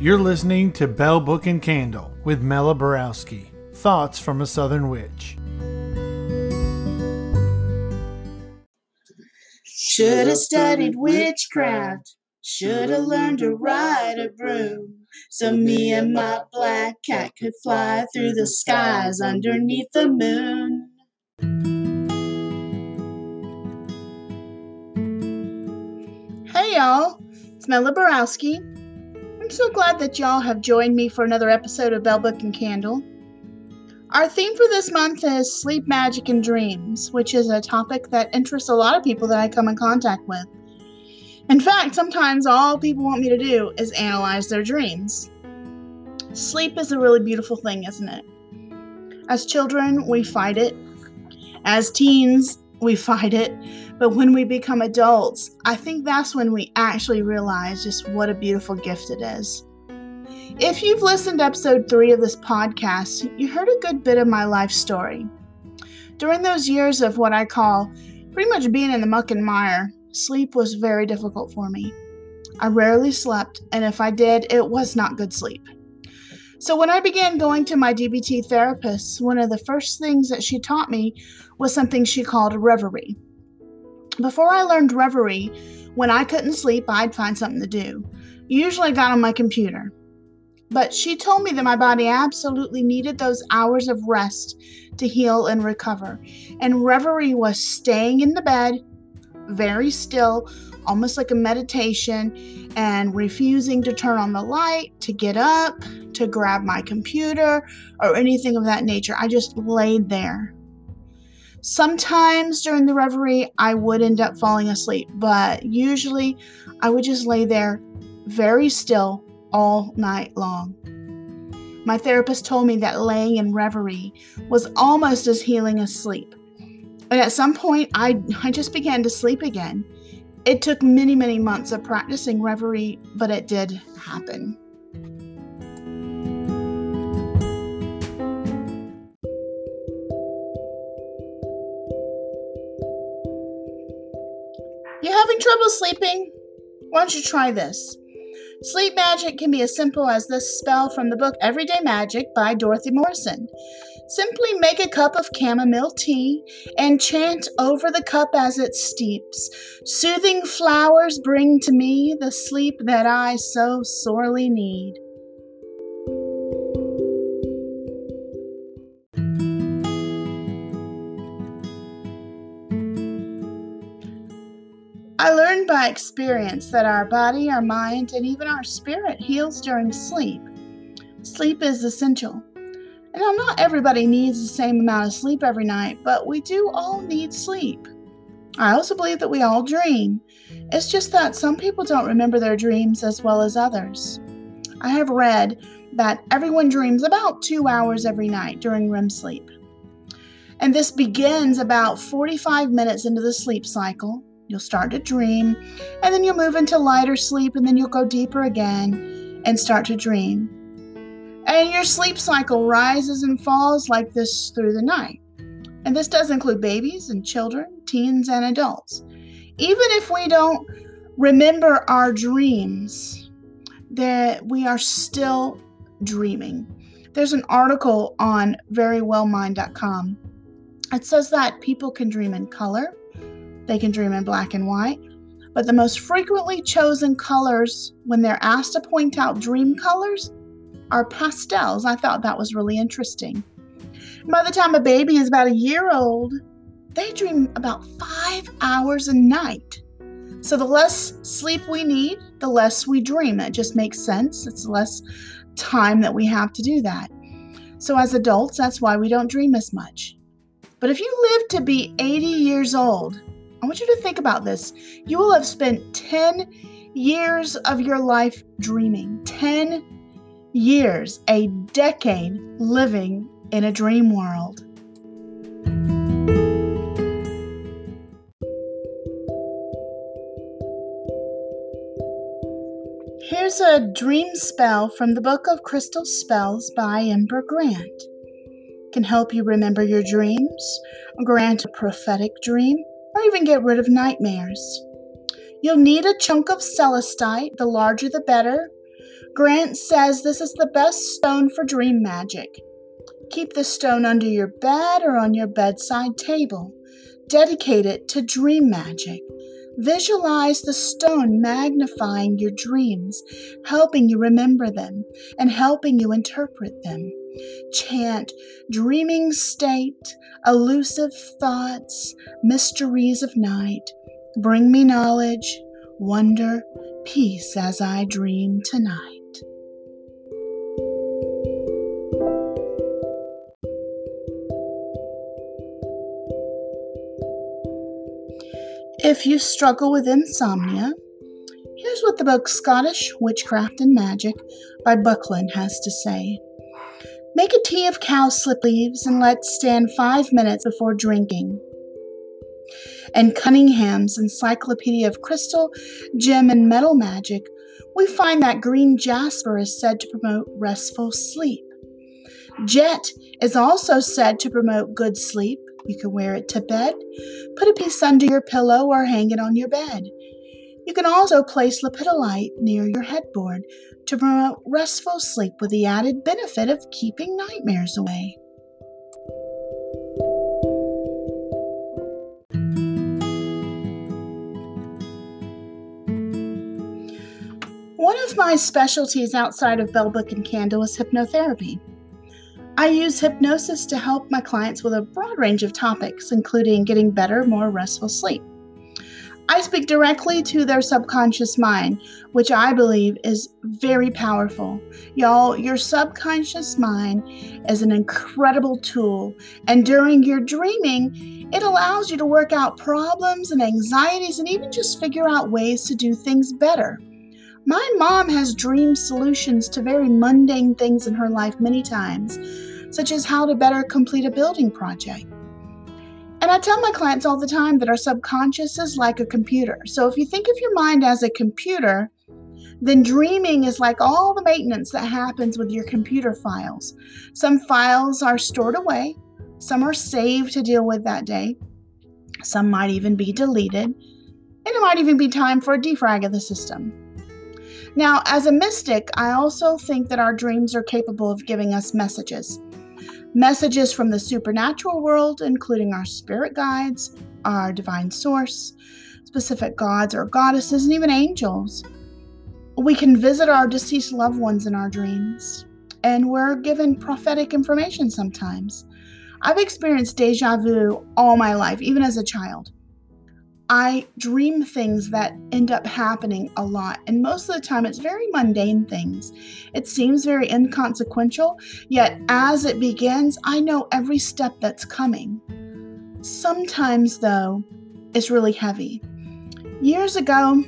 You're listening to Belle Book and Candle with Mela Borowski. Thoughts from a Southern Witch. Should have studied witchcraft. Should have learned to ride a broom. So me and my black cat could fly through the skies underneath the moon. Hey y'all, it's Mela Borowski. I'm so glad that y'all have joined me for another episode of Belle Book and Candle. Our theme for this month is sleep magic and dreams, which is a topic that interests a lot of people that I come in contact with. In fact, sometimes all people want me to do is analyze their dreams. Sleep is a really beautiful thing, isn't it? As children, we fight it. As teens, we fight it. But when we become adults, I think that's when we actually realize just what a beautiful gift it is. If you've listened to episode three of this podcast, you heard a good bit of my life story. During those years of what I call pretty much being in the muck and mire, sleep was very difficult for me. I rarely slept, and if I did, it was not good sleep. So, when I began going to my DBT therapist, one of the first things that she taught me was something she called reverie. Before I learned reverie, when I couldn't sleep, I'd find something to do. Usually, I got on my computer. But she told me that my body absolutely needed those hours of rest to heal and recover. And reverie was staying in the bed, very still, almost like a meditation, and refusing to turn on the light, to get up, to grab my computer, or anything of that nature. I just laid there. Sometimes during the reverie, I would end up falling asleep, but usually I would just lay there very still all night long. My therapist told me that laying in reverie was almost as healing as sleep. And at some point, I, I just began to sleep again. It took many, many months of practicing reverie, but it did happen. You having trouble sleeping? Why don't you try this? Sleep magic can be as simple as this spell from the book Everyday Magic by Dorothy Morrison. Simply make a cup of chamomile tea and chant over the cup as it steeps. Soothing flowers bring to me the sleep that I so sorely need. I learned by experience that our body, our mind, and even our spirit heals during sleep. Sleep is essential. Now, not everybody needs the same amount of sleep every night, but we do all need sleep. I also believe that we all dream. It's just that some people don't remember their dreams as well as others. I have read that everyone dreams about two hours every night during REM sleep. And this begins about 45 minutes into the sleep cycle You'll start to dream, and then you'll move into lighter sleep, and then you'll go deeper again and start to dream. And your sleep cycle rises and falls like this through the night. And this does include babies and children, teens, and adults. Even if we don't remember our dreams, that we are still dreaming. There's an article on verywellmind.com. It says that people can dream in color, they can dream in black and white. But the most frequently chosen colors when they're asked to point out dream colors are pastels. I thought that was really interesting. By the time a baby is about a year old, they dream about five hours a night. So the less sleep we need, the less we dream. It just makes sense. It's less time that we have to do that. So as adults, that's why we don't dream as much. But if you live to be 80 years old, I want you to think about this. You will have spent 10 years of your life dreaming, 10 years, a decade living in a dream world. Here's a dream spell from the Book of Crystal Spells by Ember Grant. Can help you remember your dreams, grant a prophetic dream, or even get rid of nightmares. You'll need a chunk of celestite, the larger the better. Grant says this is the best stone for dream magic. Keep the stone under your bed or on your bedside table. Dedicate it to dream magic. Visualize the stone magnifying your dreams, helping you remember them and helping you interpret them. Chant dreaming state, elusive thoughts, mysteries of night. Bring me knowledge, wonder, peace as I dream tonight. If you struggle with insomnia, here's what the book Scottish Witchcraft and Magic by Buckland has to say. Make a tea of cowslip leaves and let stand five minutes before drinking. In Cunningham's Encyclopedia of Crystal, Gem, and Metal Magic, we find that green jasper is said to promote restful sleep. Jet is also said to promote good sleep, you can wear it to bed, put a piece under your pillow, or hang it on your bed. You can also place lepidolite near your headboard to promote restful sleep with the added benefit of keeping nightmares away. One of my specialties outside of Belle Book and Candle is hypnotherapy. I use hypnosis to help my clients with a broad range of topics, including getting better, more restful sleep. I speak directly to their subconscious mind, which I believe is very powerful. Y'all, your subconscious mind is an incredible tool, and during your dreaming, it allows you to work out problems and anxieties and even just figure out ways to do things better. My mom has dreamed solutions to very mundane things in her life many times, such as how to better complete a building project. And I tell my clients all the time that our subconscious is like a computer. So if you think of your mind as a computer, then dreaming is like all the maintenance that happens with your computer files. Some files are stored away, some are saved to deal with that day, some might even be deleted, and it might even be time for a defrag of the system. Now, as a mystic, I also think that our dreams are capable of giving us messages. Messages from the supernatural world, including our spirit guides, our divine source, specific gods or goddesses, and even angels. We can visit our deceased loved ones in our dreams, and we're given prophetic information sometimes. I've experienced deja vu all my life, even as a child. I dream things that end up happening a lot, and most of the time it's very mundane things. It seems very inconsequential, yet as it begins, I know every step that's coming. Sometimes, though, it's really heavy. Years ago,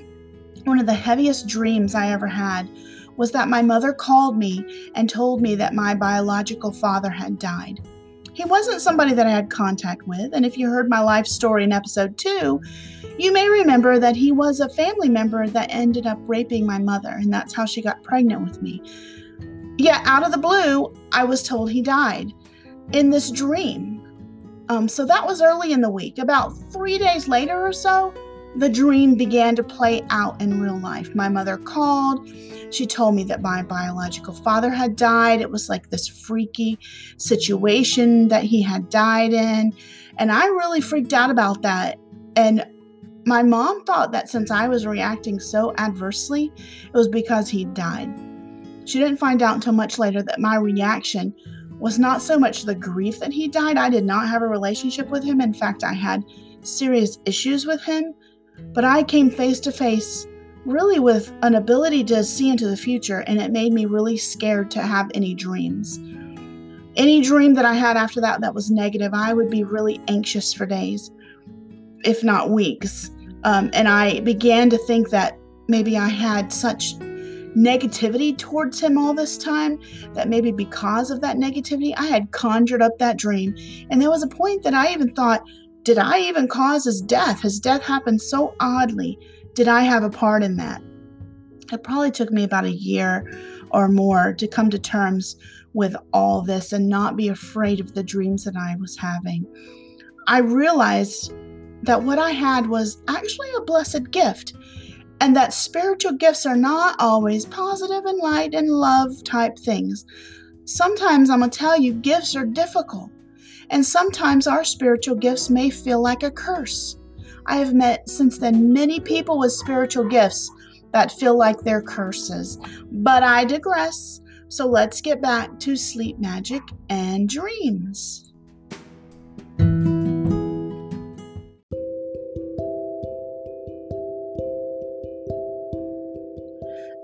one of the heaviest dreams I ever had was that my mother called me and told me that my biological father had died. He wasn't somebody that I had contact with, and if you heard my life story in episode 2, you may remember that he was a family member that ended up raping my mother, and that's how she got pregnant with me. Yet, out of the blue, I was told he died in this dream. Um, so that was early in the week. About three days later or so, the dream began to play out in real life. My mother called. She told me that my biological father had died. It was like this freaky situation that he had died in. And I really freaked out about that. And my mom thought that since I was reacting so adversely, it was because he died. She didn't find out until much later that my reaction was not so much the grief that he died. I did not have a relationship with him. In fact, I had serious issues with him. But I came face to face really with an ability to see into the future, and it made me really scared to have any dreams. Any dream that I had after that that was negative, I would be really anxious for days, if not weeks. Um, and I began to think that maybe I had such negativity towards him all this time that maybe because of that negativity, I had conjured up that dream. And there was a point that I even thought, did I even cause his death? His death happened so oddly. Did I have a part in that? It probably took me about a year or more to come to terms with all this and not be afraid of the dreams that I was having. I realized that what I had was actually a blessed gift. and that spiritual gifts are not always positive and light and love type things. Sometimes I'm going to tell you, gifts are difficult, and sometimes our spiritual gifts may feel like a curse. I have met since then many people with spiritual gifts that feel like they're curses. But I digress. So let's get back to sleep magic and dreams.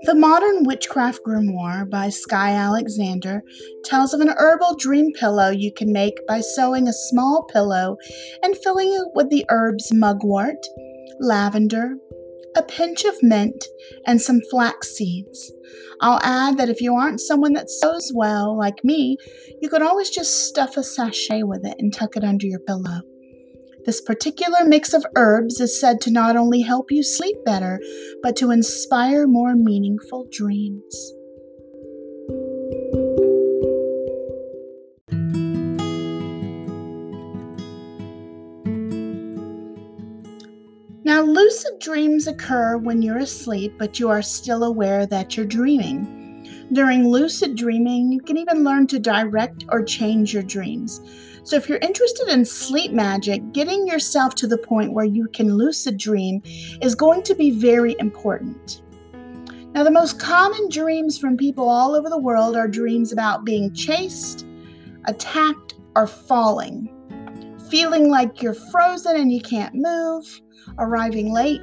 The Modern Witchcraft Grimoire by Skye Alexander tells of an herbal dream pillow you can make by sewing a small pillow and filling it with the herbs mugwort, lavender, a pinch of mint, and some flax seeds. I'll add that if you aren't someone that sews well, like me, you could always just stuff a sachet with it and tuck it under your pillow. This particular mix of herbs is said to not only help you sleep better, but to inspire more meaningful dreams. Now, lucid dreams occur when you're asleep, but you are still aware that you're dreaming. During lucid dreaming, you can even learn to direct or change your dreams. So, if you're interested in sleep magic, getting yourself to the point where you can lucid dream is going to be very important. Now, the most common dreams from people all over the world are dreams about being chased, attacked, or falling. Feeling like you're frozen and you can't move, arriving late,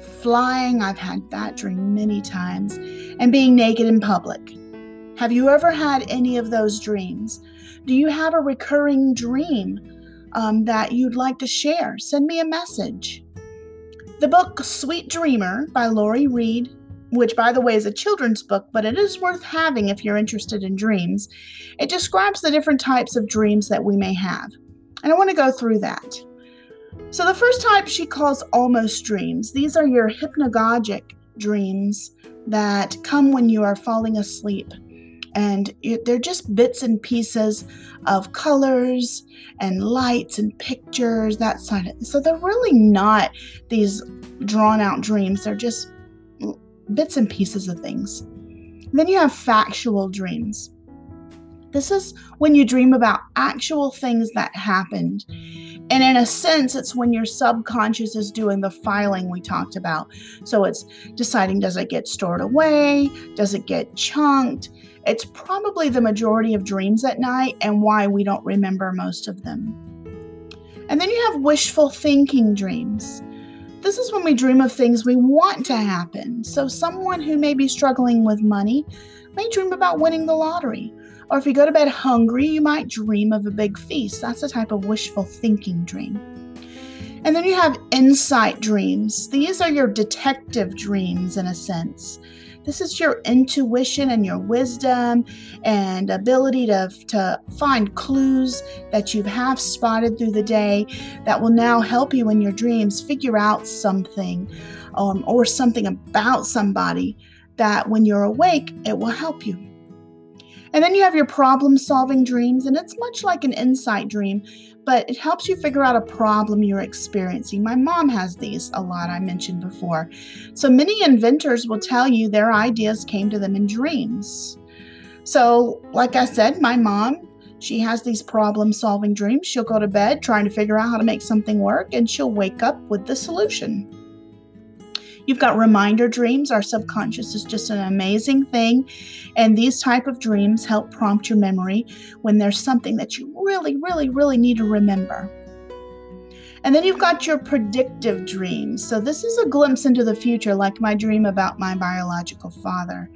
flying, I've had that dream many times, and being naked in public. Have you ever had any of those dreams? Do you have a recurring dream um, that you'd like to share? Send me a message. The book Sweet Dreamer by Lori Reed, which, by the way, is a children's book, but it is worth having if you're interested in dreams, it describes the different types of dreams that we may have. And I want to go through that. So, the first type she calls almost dreams. These are your hypnagogic dreams that come when you are falling asleep and they're just bits and pieces of colors and lights and pictures that side of so they're really not these drawn out dreams they're just bits and pieces of things then you have factual dreams this is when you dream about actual things that happened. And in a sense, it's when your subconscious is doing the filing we talked about. So it's deciding does it get stored away? Does it get chunked? It's probably the majority of dreams at night and why we don't remember most of them. And then you have wishful thinking dreams. This is when we dream of things we want to happen. So, someone who may be struggling with money may dream about winning the lottery. Or if you go to bed hungry, you might dream of a big feast. That's a type of wishful thinking dream. And then you have insight dreams. These are your detective dreams, in a sense. This is your intuition and your wisdom and ability to, to find clues that you have half spotted through the day that will now help you in your dreams figure out something um, or something about somebody that when you're awake, it will help you. And then you have your problem solving dreams, and it's much like an insight dream, but it helps you figure out a problem you're experiencing. My mom has these a lot, I mentioned before. So many inventors will tell you their ideas came to them in dreams. So, like I said, my mom, she has these problem solving dreams. She'll go to bed trying to figure out how to make something work, and she'll wake up with the solution. You've got reminder dreams. Our subconscious is just an amazing thing. And these type of dreams help prompt your memory when there's something that you really, really, really need to remember. And then you've got your predictive dreams. So this is a glimpse into the future, like my dream about my biological father.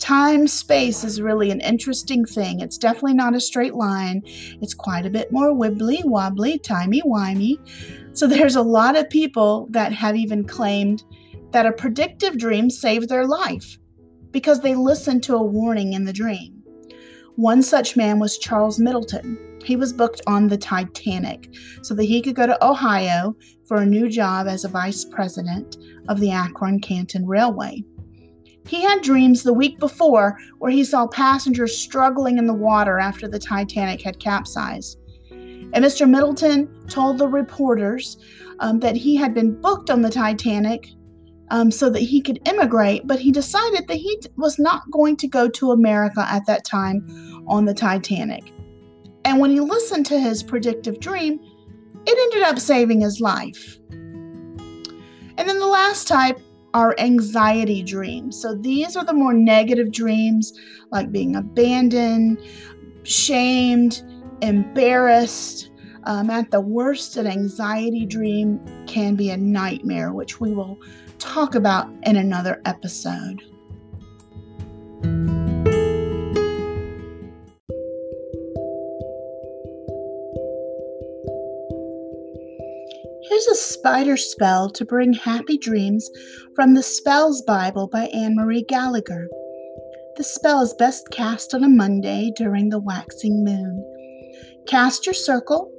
Time space is really an interesting thing. It's definitely not a straight line. It's quite a bit more wibbly wobbly, timey wimey. So there's a lot of people that have even claimed that a predictive dream saved their life because they listened to a warning in the dream. One such man was Charles Middleton. He was booked on the Titanic so that he could go to Ohio for a new job as a vice president of the Akron Canton Railway. He had dreams the week before where he saw passengers struggling in the water after the Titanic had capsized. And Mr. Middleton told the reporters um, that he had been booked on the Titanic um, so that he could immigrate, but he decided that he was not going to go to America at that time on the Titanic. And when he listened to his predictive dream, it ended up saving his life. And then the last type are anxiety dreams. So these are the more negative dreams, like being abandoned, shamed, embarrassed. Um, at the worst, an anxiety dream can be a nightmare, which we will talk about in another episode. Here's a spider spell to bring happy dreams from the Spells Bible by Anne Marie Gallagher. The spell is best cast on a Monday during the waxing moon. Cast your circle,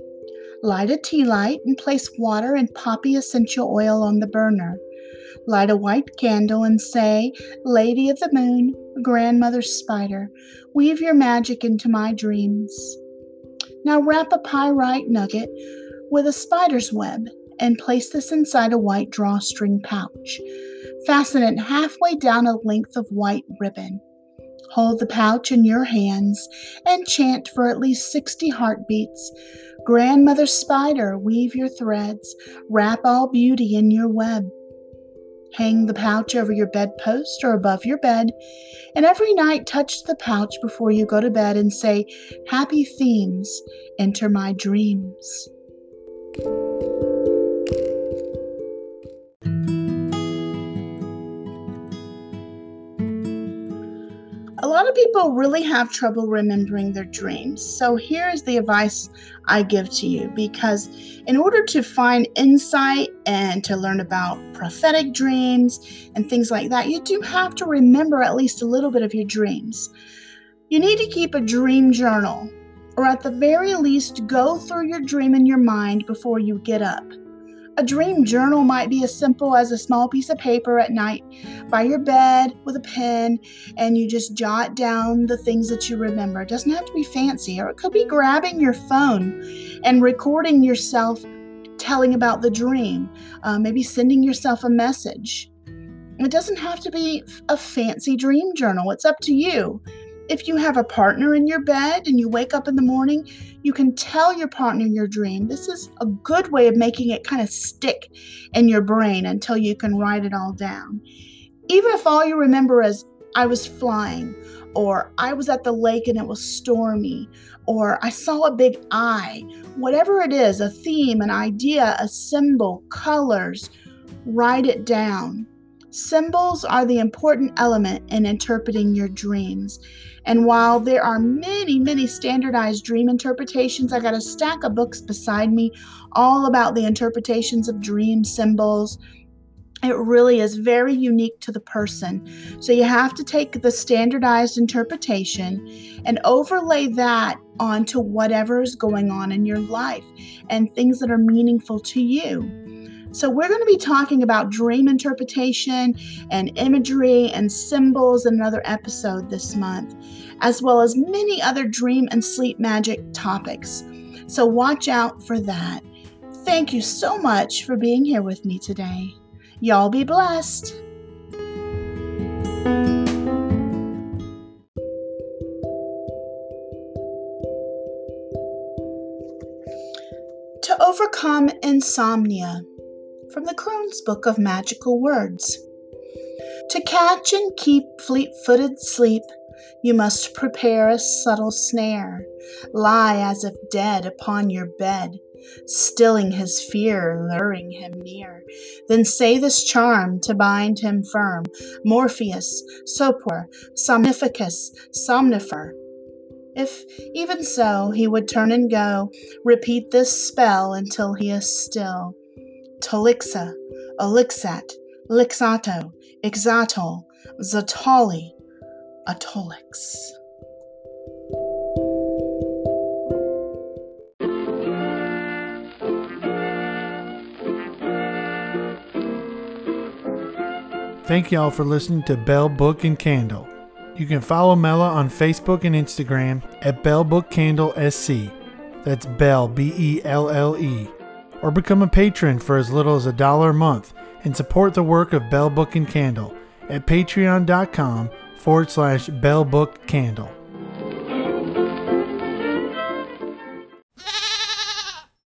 light a tea light, and place water and poppy essential oil on the burner. Light a white candle and say, Lady of the Moon, Grandmother Spider, weave your magic into my dreams. Now wrap a pyrite nugget with a spider's web and place this inside a white drawstring pouch. Fasten it halfway down a length of white ribbon. Hold the pouch in your hands and chant for at least 60 heartbeats. Grandmother Spider, weave your threads, wrap all beauty in your web. Hang the pouch over your bedpost or above your bed, and every night touch the pouch before you go to bed and say, Happy themes enter my dreams. Lot of people really have trouble remembering their dreams. So here is the advice I give to you because in order to find insight and to learn about prophetic dreams and things like that, you do have to remember at least a little bit of your dreams. You need to keep a dream journal or at the very least go through your dream in your mind before you get up. A dream journal might be as simple as a small piece of paper at night by your bed with a pen, and you just jot down the things that you remember. It doesn't have to be fancy, or it could be grabbing your phone and recording yourself telling about the dream, uh, maybe sending yourself a message. It doesn't have to be a fancy dream journal, it's up to you. If you have a partner in your bed and you wake up in the morning, you can tell your partner your dream. This is a good way of making it kind of stick in your brain until you can write it all down. Even if all you remember is, I was flying, or I was at the lake and it was stormy, or I saw a big eye, whatever it is a theme, an idea, a symbol, colors write it down. Symbols are the important element in interpreting your dreams. And while there are many, many standardized dream interpretations, I got a stack of books beside me all about the interpretations of dream symbols. It really is very unique to the person. So you have to take the standardized interpretation and overlay that onto whatever is going on in your life and things that are meaningful to you. So, we're going to be talking about dream interpretation and imagery and symbols in another episode this month, as well as many other dream and sleep magic topics. So, watch out for that. Thank you so much for being here with me today. Y'all be blessed. To overcome insomnia from the Crone's Book of Magical Words. To catch and keep fleet footed sleep, you must prepare a subtle snare. Lie as if dead upon your bed, stilling his fear, luring him near. Then say this charm to bind him firm Morpheus, Sopor, Somnificus, Somnifer. If even so he would turn and go, repeat this spell until he is still. Tolixa, Elixat, Lixato, Ixatol, Zatoli, Atolix. Thank y'all for listening to Belle Book and Candle. You can follow Mela on Facebook and Instagram at Belle Book Candle SC. That's Belle B E L L E or become a patron for as little as a dollar a month and support the work of Belle Book and Candle at patreon.com forward slash Belle Book Candle.